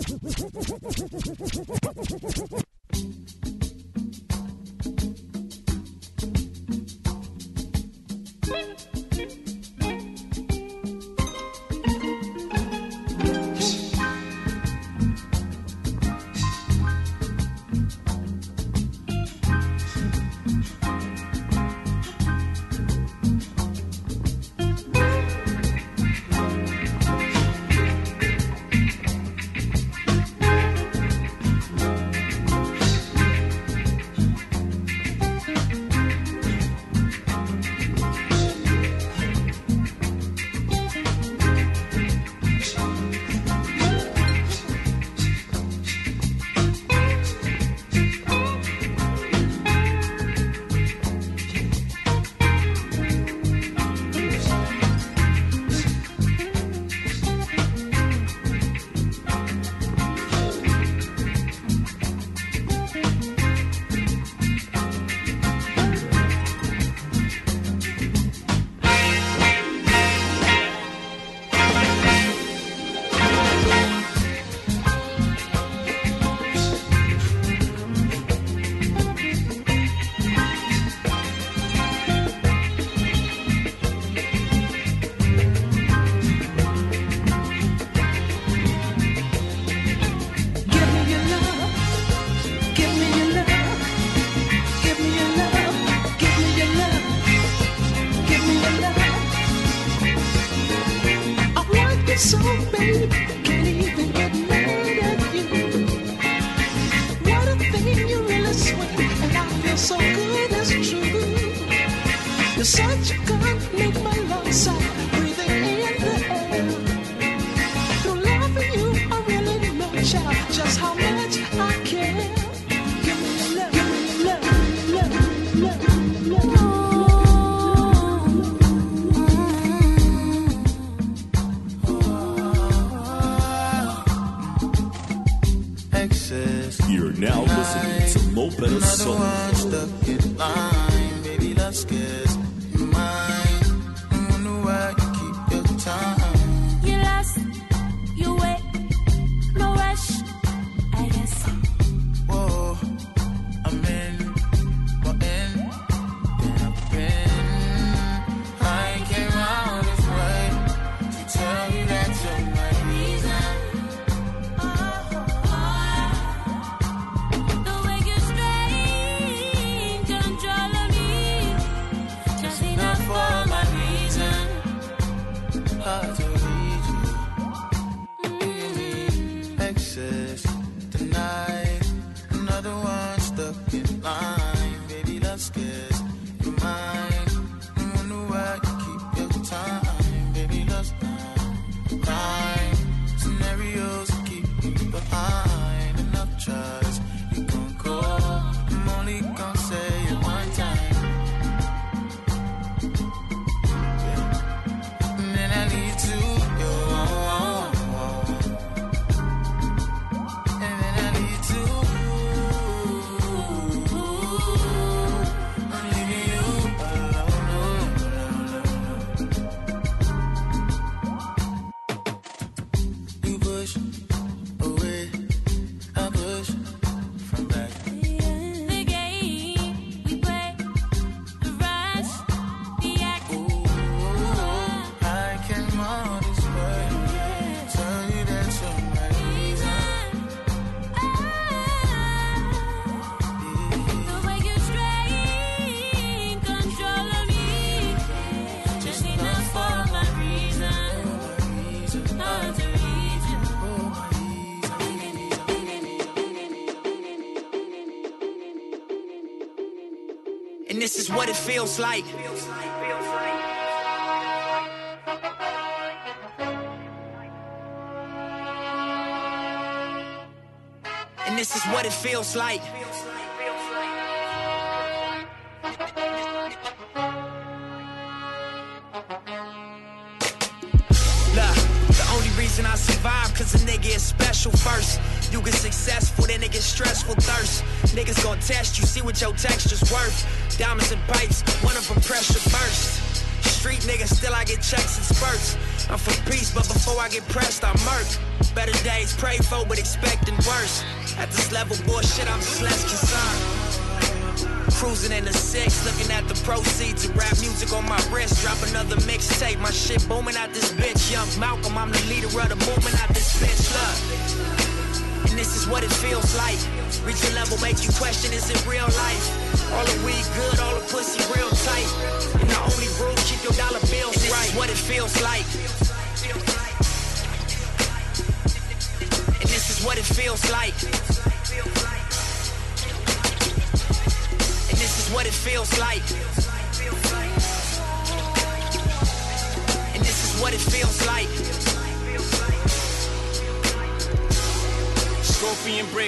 Thank you. success. like. And this is what it feels like. Feels like. reason I survive, cause a nigga is special first. You get successful, then it gets stressful thirst. Niggas gon' test you, see what your texture's worth diamonds and bites. One of them pressure burst. Street nigga, still I get checks and spurts. I'm for peace, but before I get pressed, I murk. Better days, pray for, but expecting worse. At this level, bullshit, I'm just less concerned. Cruising in the six, looking at the proceeds of rap music on my wrist. Drop another mixtape, my shit booming out this bitch. Young Malcolm, I'm the leader of the movement out this bitch. Look and this is what it feels like. Reach a level, make you question, is it real life? All the weed good, all the pussy real tight. And the only rule, keep your dollar bills and this right. Is what it feels like. And this is what it feels like. And this is what it feels like. And this is what it feels like. trophy and break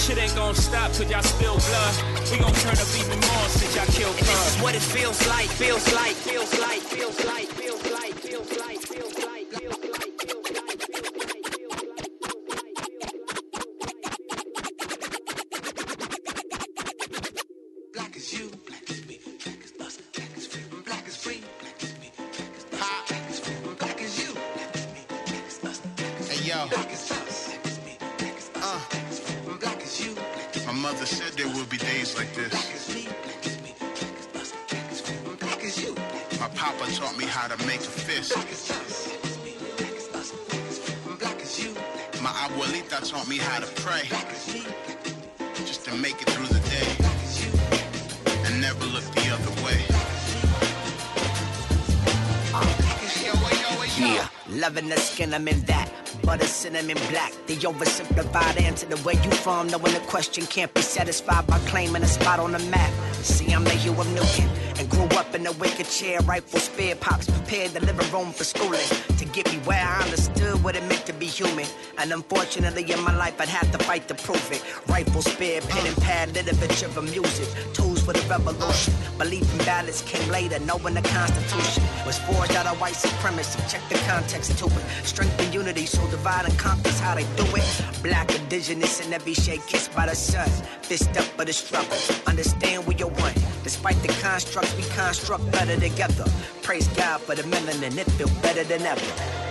Shit ain't gonna stop till y'all spill blood. We gon' turn up even more since y'all kill And this is what it feels like, feels like, feels like, feels like, make it through the day and never look the other way. Yeah, loving the skin, I'm in that. Butter cinnamon black. They oversimplified answer the way you from, knowing the question can't be satisfied by claiming a spot on the map. See, I'm the Hugh of and grew up in a wicker chair, rifle spear pops, prepared the living room for schooling to get me where I understood what it meant to be human. And unfortunately, in my life, I'd have to fight to prove it. Rifle, spear, pen and pad, little literature of music, the revolution. Belief in balance came later, knowing the Constitution was forged out of white supremacy. Check the context to it. Strength and unity, so divide and conquer how they do it. Black, indigenous, in every shade, kissed by the sun. Fist up for the struggle. Understand we are one. Despite the constructs, we construct better together. Praise God for the melanin, it feel better than ever.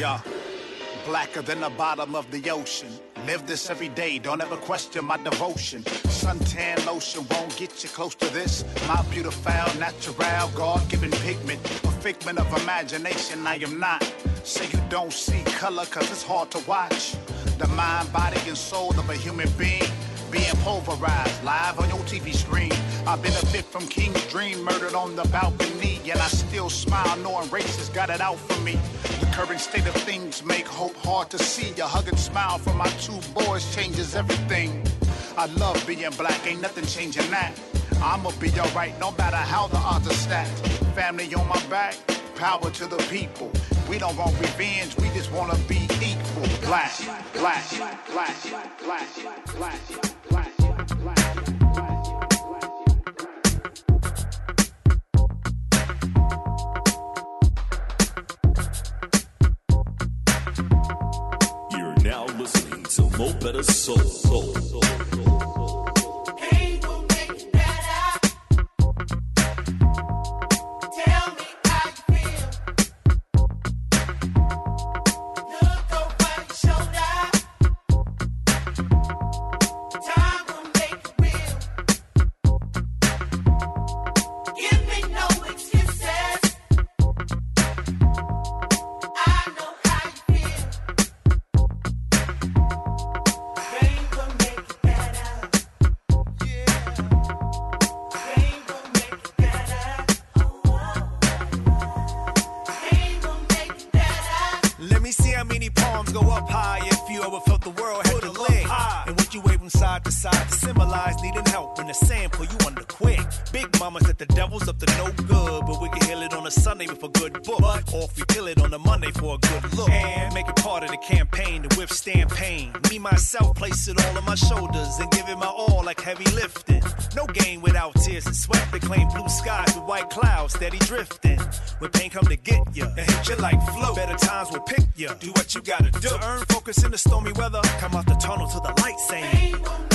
Yeah. Blacker than the bottom of the ocean. Live this every day, don't ever question my devotion. Suntan lotion won't get you close to this. My beautiful, natural, God given pigment. A figment of imagination, I am not. Say you don't see color, cause it's hard to watch. The mind, body, and soul of a human being being pulverized live on your TV screen. I've been a bit from King's Dream, murdered on the balcony, and I still smile knowing racists got it out for me. The current state of things make hope hard to see. A hug and smile from my two boys changes everything. I love being black, ain't nothing changing that. I'ma be alright no matter how the odds are stacked. Family on my back, power to the people. We don't want revenge, we just wanna be equal black, black, black, black, black, black. You're now listening to Mo' Betta Soul. soul. Good, but we can heal it on a Sunday with a good book. Or if we kill it on a Monday for a good look. And make it part of the campaign to withstand pain. Me, myself, place it all on my shoulders and give it my all like heavy lifting. No gain without tears and sweat. They claim blue skies with white clouds steady drifting. When pain come to get you and hit you like flow, better times will pick you. Do what you gotta do. To earn focus in the stormy weather. Come out the tunnel to the light saying.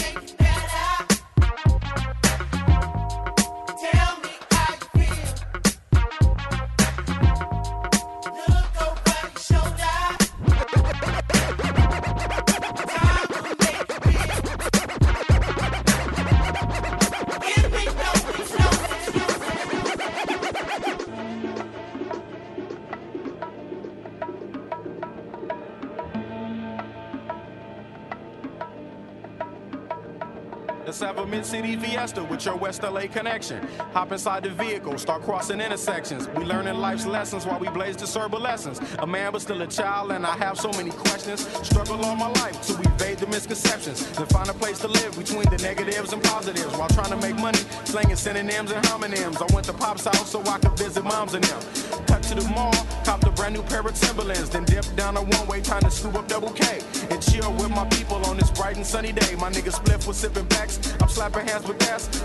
Mid-city fiesta with your West LA connection. Hop inside the vehicle, start crossing intersections. We learning life's lessons while we blaze the lessons. A man but still a child, and I have so many questions. Struggle all my life to evade the misconceptions. Then find a place to live between the negatives and positives while trying to make money, slinging synonyms and homonyms. I went to Pop's house so I could visit moms and them. Cut to the mall, copped a brand new pair of Timberlands, then dipped down a one-way trying to scoop up double K and chill with my people on this bright and sunny day. My niggas Spliff was sipping backs, I'm slapping hands with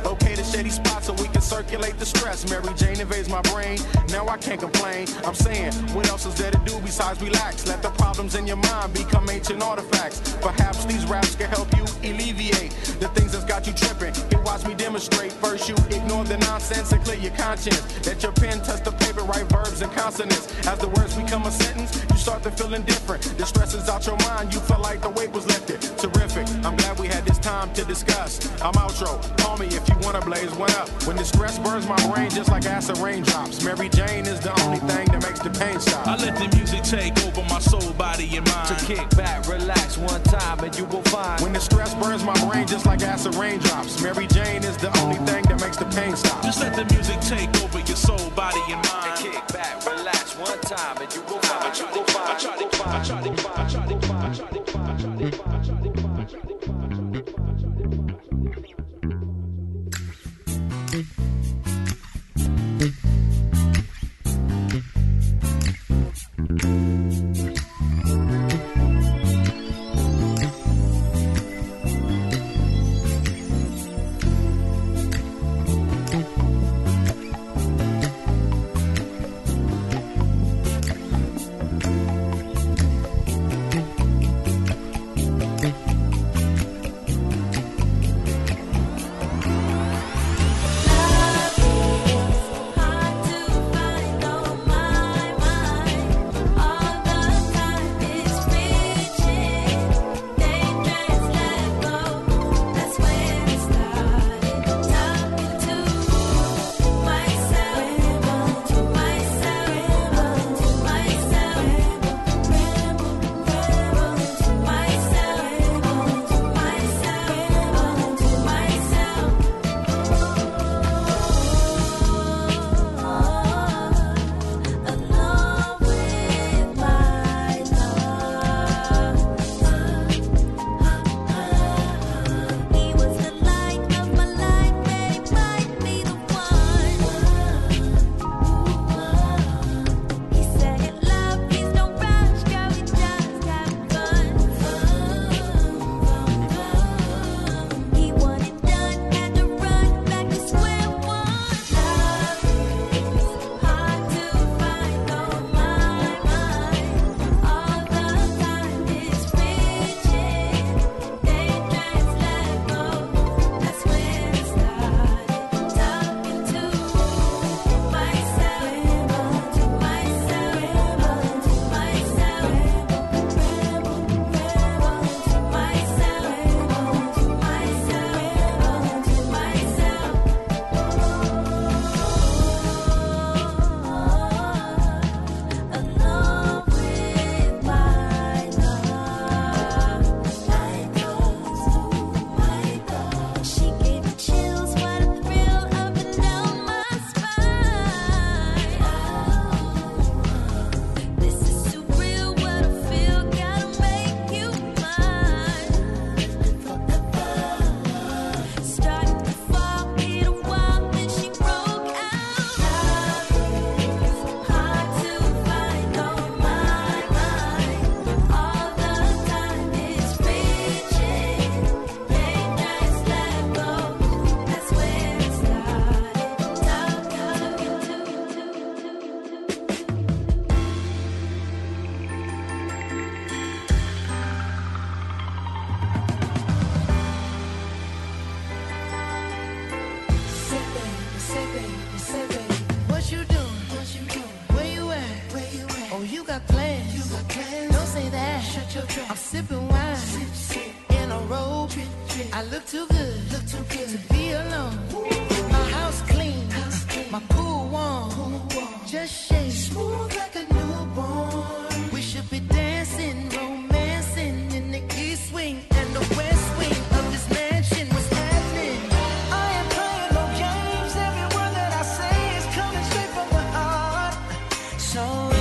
okay to shady spots so we can circulate the stress. Mary Jane invades my brain, now I can't complain. I'm saying, what else is there to do besides relax? Let the problems in your mind become ancient artifacts. Perhaps these raps can help you alleviate the things that's got you tripping. Here, watch me demonstrate. First, you ignore the nonsense and clear your conscience. Let your pen touch the paper, write verbs and consonants. As the words become a sentence, you start to feel indifferent. The stress is out your mind, you feel like the weight was lifted. Terrific, I'm glad we had this time to discuss. I'm outro, call me if you wanna blaze one up. When the stress burns my brain just like acid raindrops. Mary Jane is the only thing that makes the pain stop. I let the music take over my soul, body, and mind. To kick back, relax one time, and you will find. When the stress burns my brain just like acid raindrops. Mary Jane is the only thing that makes the pain stop. Just let the music take over your soul, body, and mind. To kick back, one time, and you will find. You will find. Tried to find. Tried to find. Tried to find. So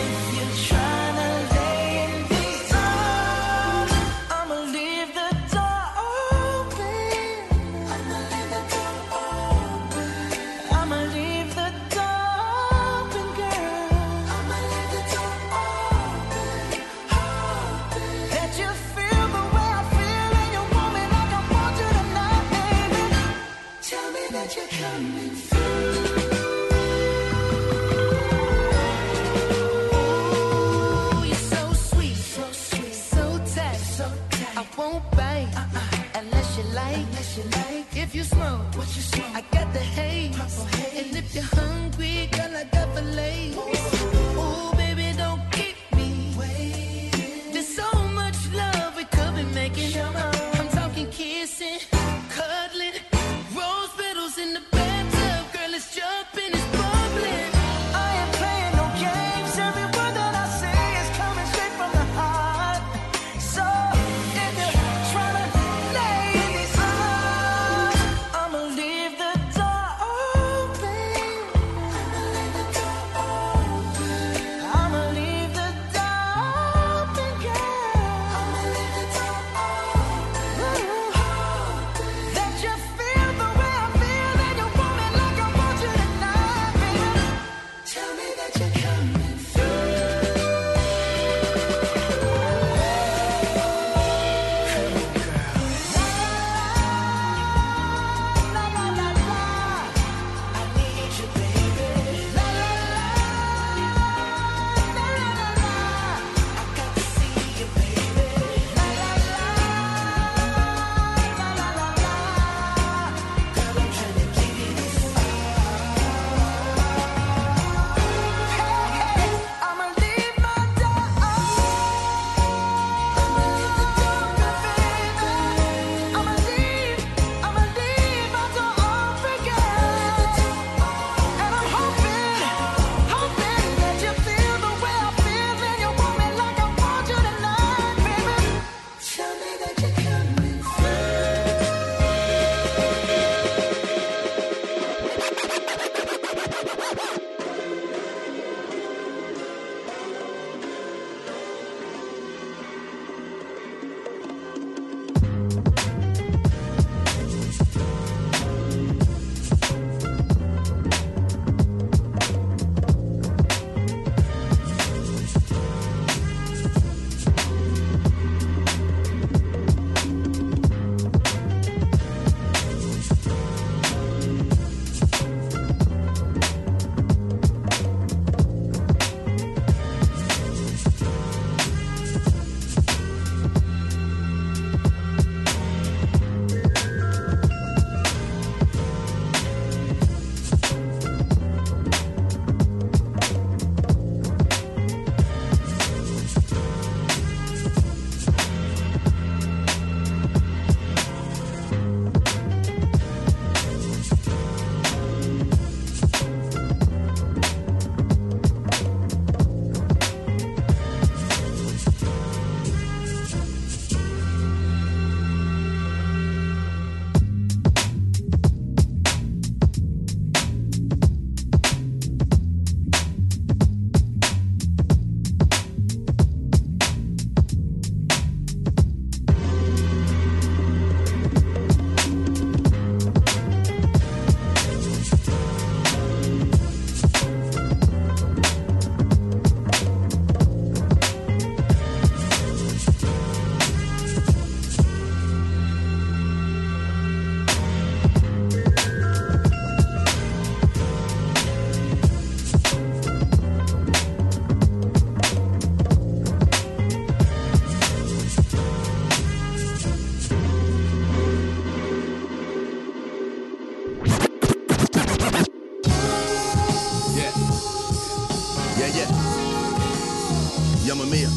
Yeah, yeah. Yumma Mia.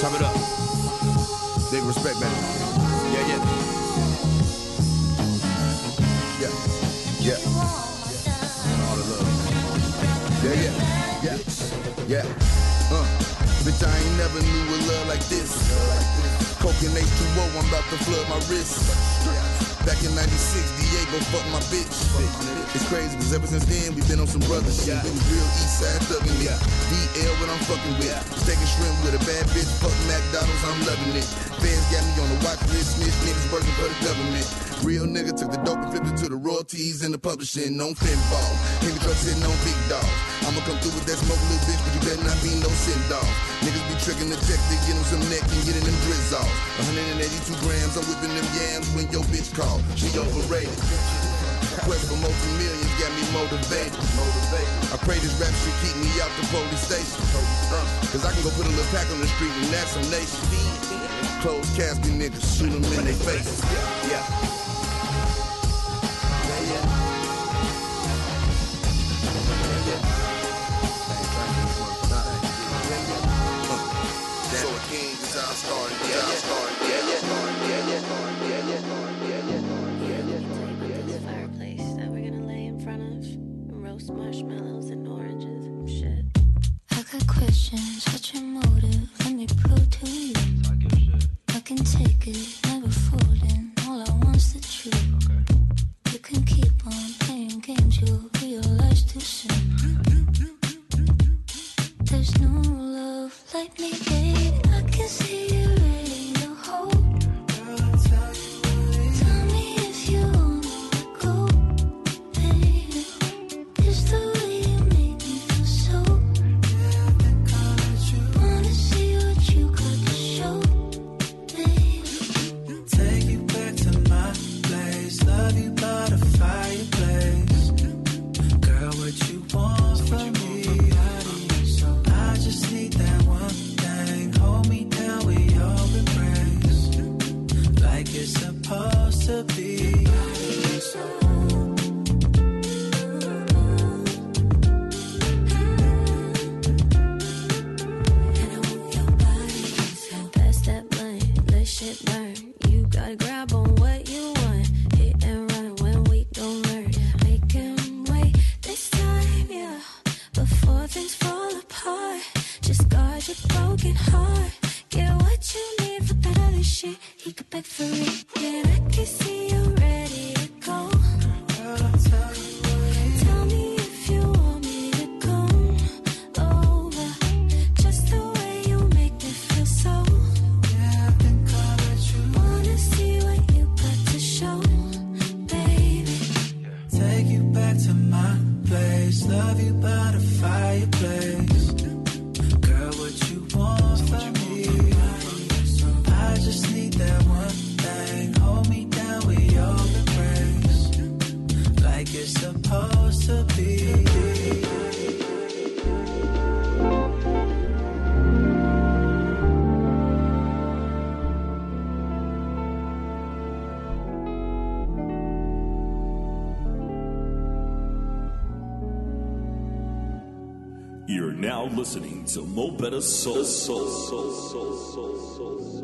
Chop it up. Big respect, man. Yeah, yeah. Yeah, yeah. Yeah, yeah, yeah, yeah. Uh, bitch, I ain't never knew a love like this. Coke and H2O, I'm about to flood my wrist. Back in 96, Diego fucked my bitch. It's crazy, cause ever since then, we been on some brother shit. Been real east side thugging it. DL what I'm fucking with. Steak and shrimp with a bad bitch, fuck McDonald's, I'm loving it. Fans got me on the watch list, niggas working for the government. Real nigga took the dope and flipped it to the royalties and the publishing on pinball. Heavy truck sitting on big dogs. I'ma come through with that smoke, little bitch, but you better not be no send dog. Niggas be tricking the check to get them some neck and getting them drizz off. 182 grams, I'm whipping them yams when your bitch call. She overrated. Quest for multi-millions got me motivated. I pray this rap shit keep me out the police station. Uh, Cause I can go put a little pack on the street and that's some nation. Close casket niggas, shoot them in their faces. Yeah. So again, how I started, how I started, Mo' Betta soul, soul, soul, soul, soul, soul,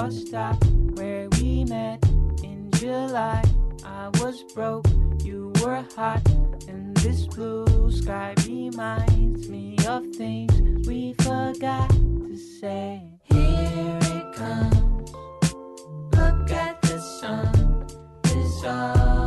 bus stop where we met in July. I was broke, you were hot, and this blue sky reminds me of things we forgot to say. Here it comes. Look at the sun. This all.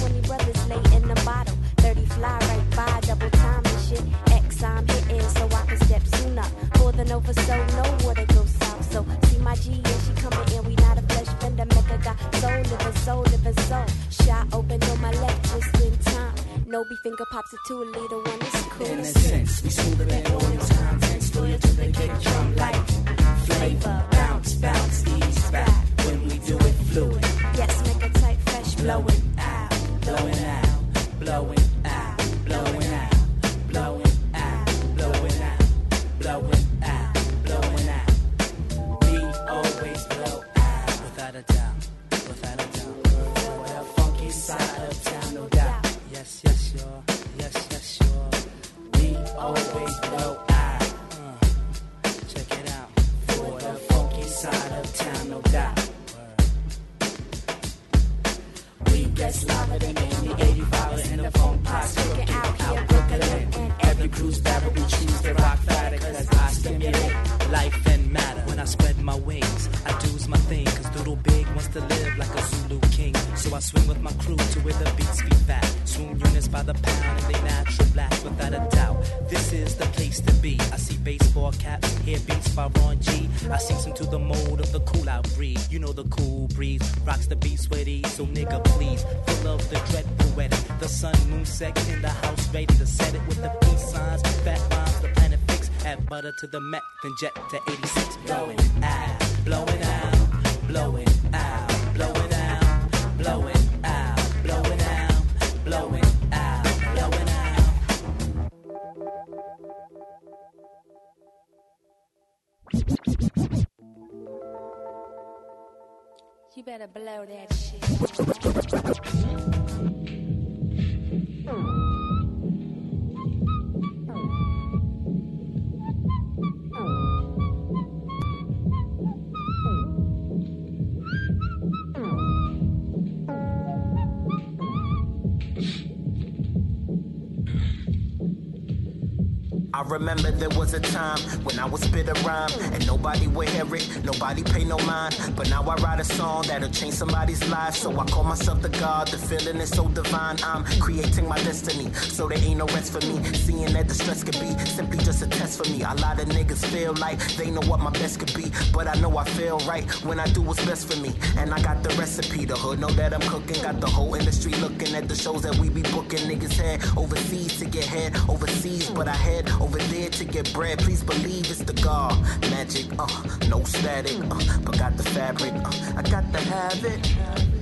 20 brothers late in the bottle. 30 fly right by, double time and shit. X I'm hitting so I can step sooner. More than over, so no water goes south. So see my G and she coming in. We not a flesh vendor, mecca got soul, living soul, living soul. Shot open on my left just in time. No be finger pops it to a leader one is cool. In a sense, we smoother than all the time. Thanks loyal to the kick drum like flavor. Bounce, bounce, ease back when we do it fluid. Yes, make a tight fresh blowing. The sun, moon, sex in the house, ready to set it with the peace signs. Fat bombs, the planet fix. Add butter to the then jet to 86. Out, blowing out, blowing out, blowing out, blowing out, blowing out, blowing out, out. You better blow that shit. Oh. I remember there was a time when I would spit a rhyme and nobody would hear it, nobody pay no mind. But now I write a song that'll change somebody's life. So I call myself the God, the feeling is so divine. I'm creating my destiny, so there ain't no rest for me. Seeing that the stress could be simply just a test for me. A lot of niggas feel like they know what my best could be, but I know I feel right when I do what's best for me. And I got the recipe, the hood know that I'm cooking. Got the whole industry looking at the shows that we be booking. Niggas head overseas to get head overseas, but I head over there to get bread. Please believe it's the God magic, uh, no static, uh, but got the fabric. Uh, I got to have it.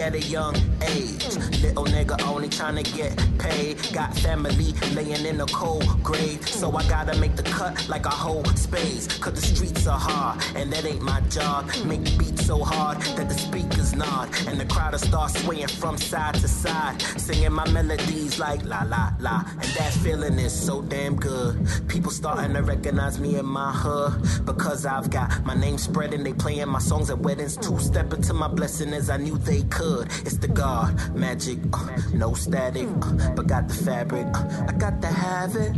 At a young age. Little nigga only trying to get paid. Got family laying in a cold grave. So I gotta make the cut like a whole space. Cause the streets are hard, and that ain't my job. Make the beats so hard that the speakers nod. And the crowd will start swaying from side to side. Singing my melodies like la la la. And that feeling is so damn good. People starting to recognize me in my hood. Because I've got my name spreading. They playing my songs at weddings. Two step into my blessing as I knew they could. It's the God magic, uh, no static, uh, but got the fabric. Uh, I got to have it.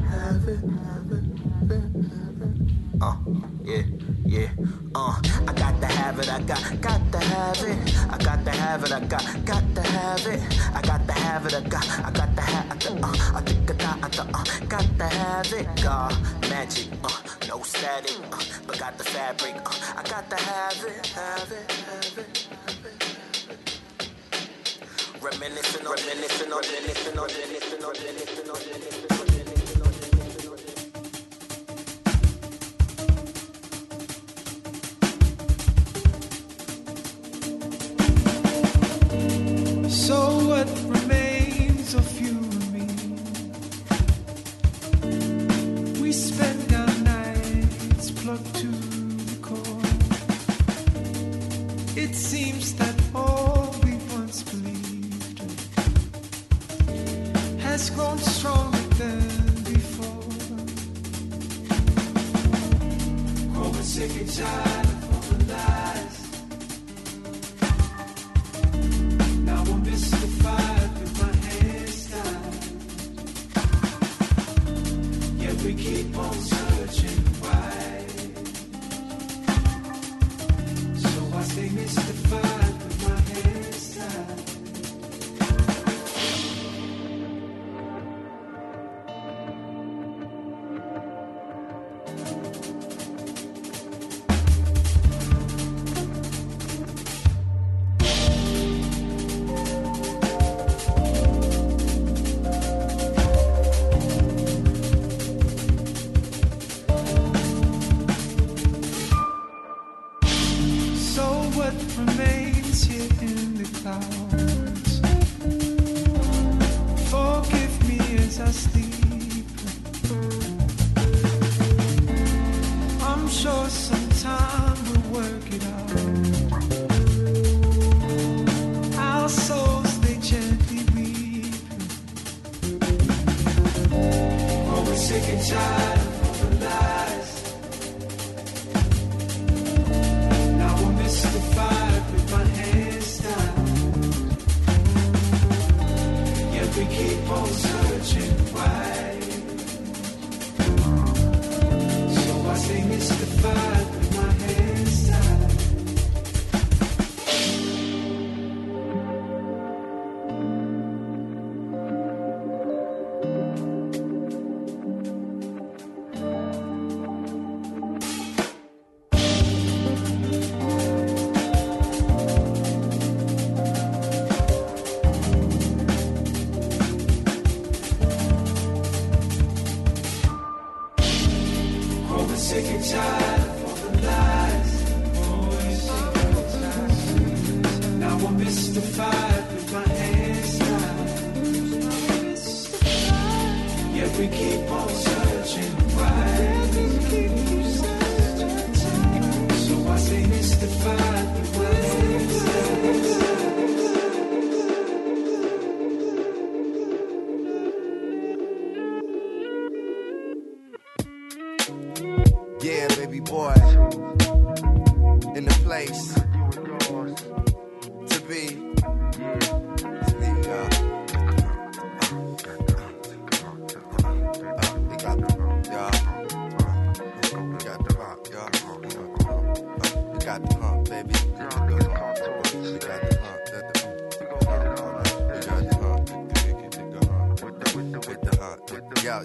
Uh, yeah, yeah, uh, I got to have it, I got, got to have it, I got to have it, I got, got to have it, I got to have it, I got, I got to have it, uh, I think I got, I got, uh, got to have it, God, magic, uh, no static, uh, but got the fabric, uh, I got to have it, have it, have it. So what remains of you and me? We spend our nights plugged to the core. It seems that all has grown stronger than before. Sick and tired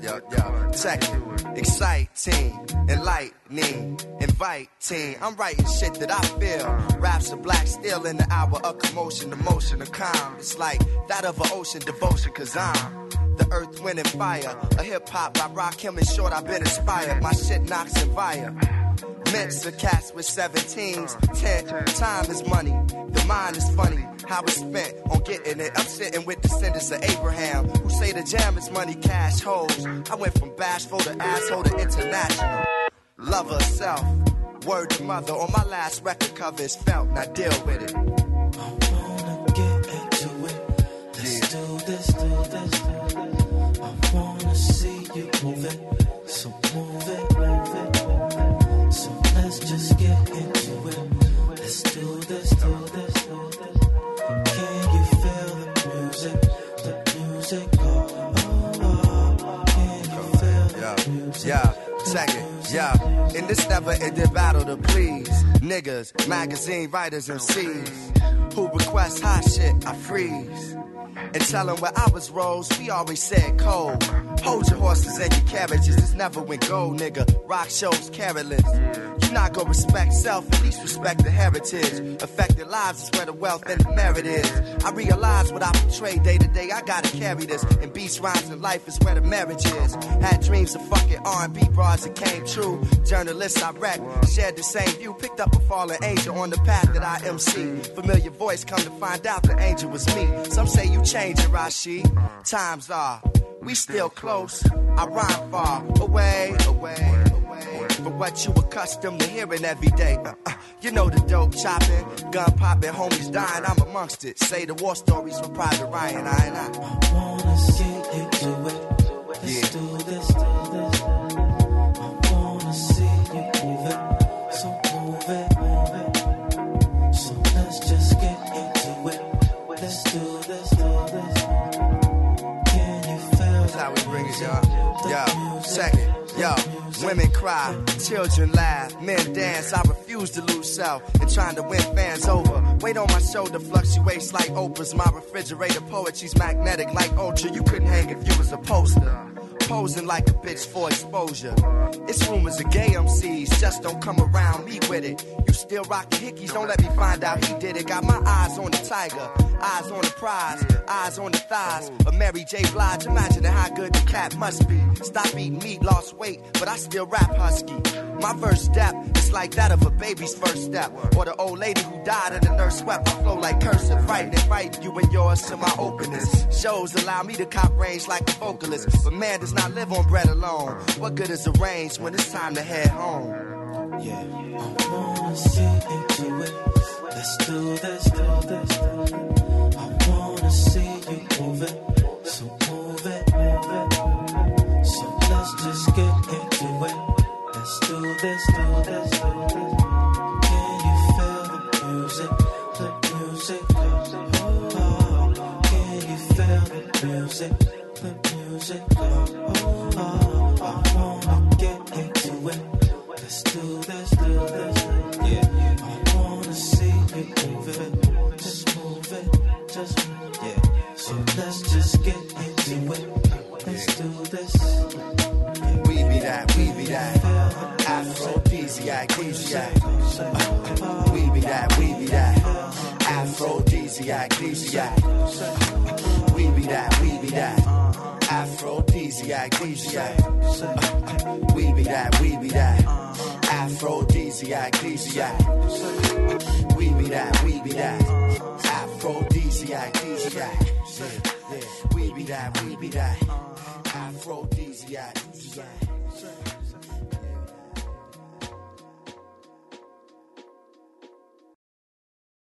yo. Exciting, enlightening, inviting. I'm writing shit that I feel. Raps of black steel in the hour of commotion, emotion, of calm. It's like that of an ocean devotion, cause I'm the earth, wind, and fire. A hip hop by Rakim and Short, I've been inspired. My shit knocks and fire. Mix of cats with 17s. Uh. Ten, time is money. The mind is funny. How it's spent on getting it. I'm sitting with descendants of Abraham who say the jam is money, cash, hoes. I went from bashful to asshole to international. Love herself. Word to mother on my last record cover is felt. Now deal with it. It, yeah. In this never ending battle to please niggas, magazine writers, and C's who request hot shit, I freeze. And tell them where I was rose, we always said cold. Hold your horses and your carriages, this never went gold, nigga. Rock shows careless. You not gonna respect self, at least respect the heritage. Affected lives is where the wealth and the merit is. I realize what I portray day to day, I gotta carry this. And beats, rhymes, and life is where the marriage is. Had dreams of fucking R&B bras that came true. Journalists I read shared the same view. Picked up a fallen angel on the path that I MC. Familiar voice, come to find out the angel was me. Some say you changed it, Rashi. Times are, we still close. I rhyme far away, away, away. From what you accustomed to hearing every day. Uh, uh, you know the dope chopping, gun popping, homies dying. I'm amongst it. Say the war stories from Private Ryan. I and I. wanna get into it. Let's do this, Women cry, children laugh, men dance. I refuse to lose self and trying to win fans over. Weight on my shoulder fluctuates like Oprah's. My refrigerator poetry's magnetic like Ultra. You couldn't hang if you was a poster. Posing like a bitch for exposure. It's rumors of gay MCs, just don't come around me with it. You still rockin' hickeys, don't let me find out he did it. Got my eyes on the tiger, eyes on the prize, eyes on the thighs of Mary J. Blige. Imagine how good the cat must be. Stop eating meat, lost weight, but I still rap husky. My first step is like that of a baby's first step, or the old lady who died and the nurse swept. I flow like cursive, writing and writing you and yours to my openness. Shows allow me to cop range like a vocalist, but man does not live on bread alone. What good is a range when it's time to head home? Yeah, I wanna get into it. Let's do this, do this. I wanna see you move it, so move it, move it. So let's just get into it. Let's do this, do this. That, we be that. Uh, we be that, we be that. Aphrodisiac. Uh, we be that, we be that. Aphrodisiac. Uh, we be that, we be that. Aphrodisiac. Uh, we be that, we be that. Aphrodisiac, yeah. We be that, we be that. Aphrodisiac, aphrodisiac.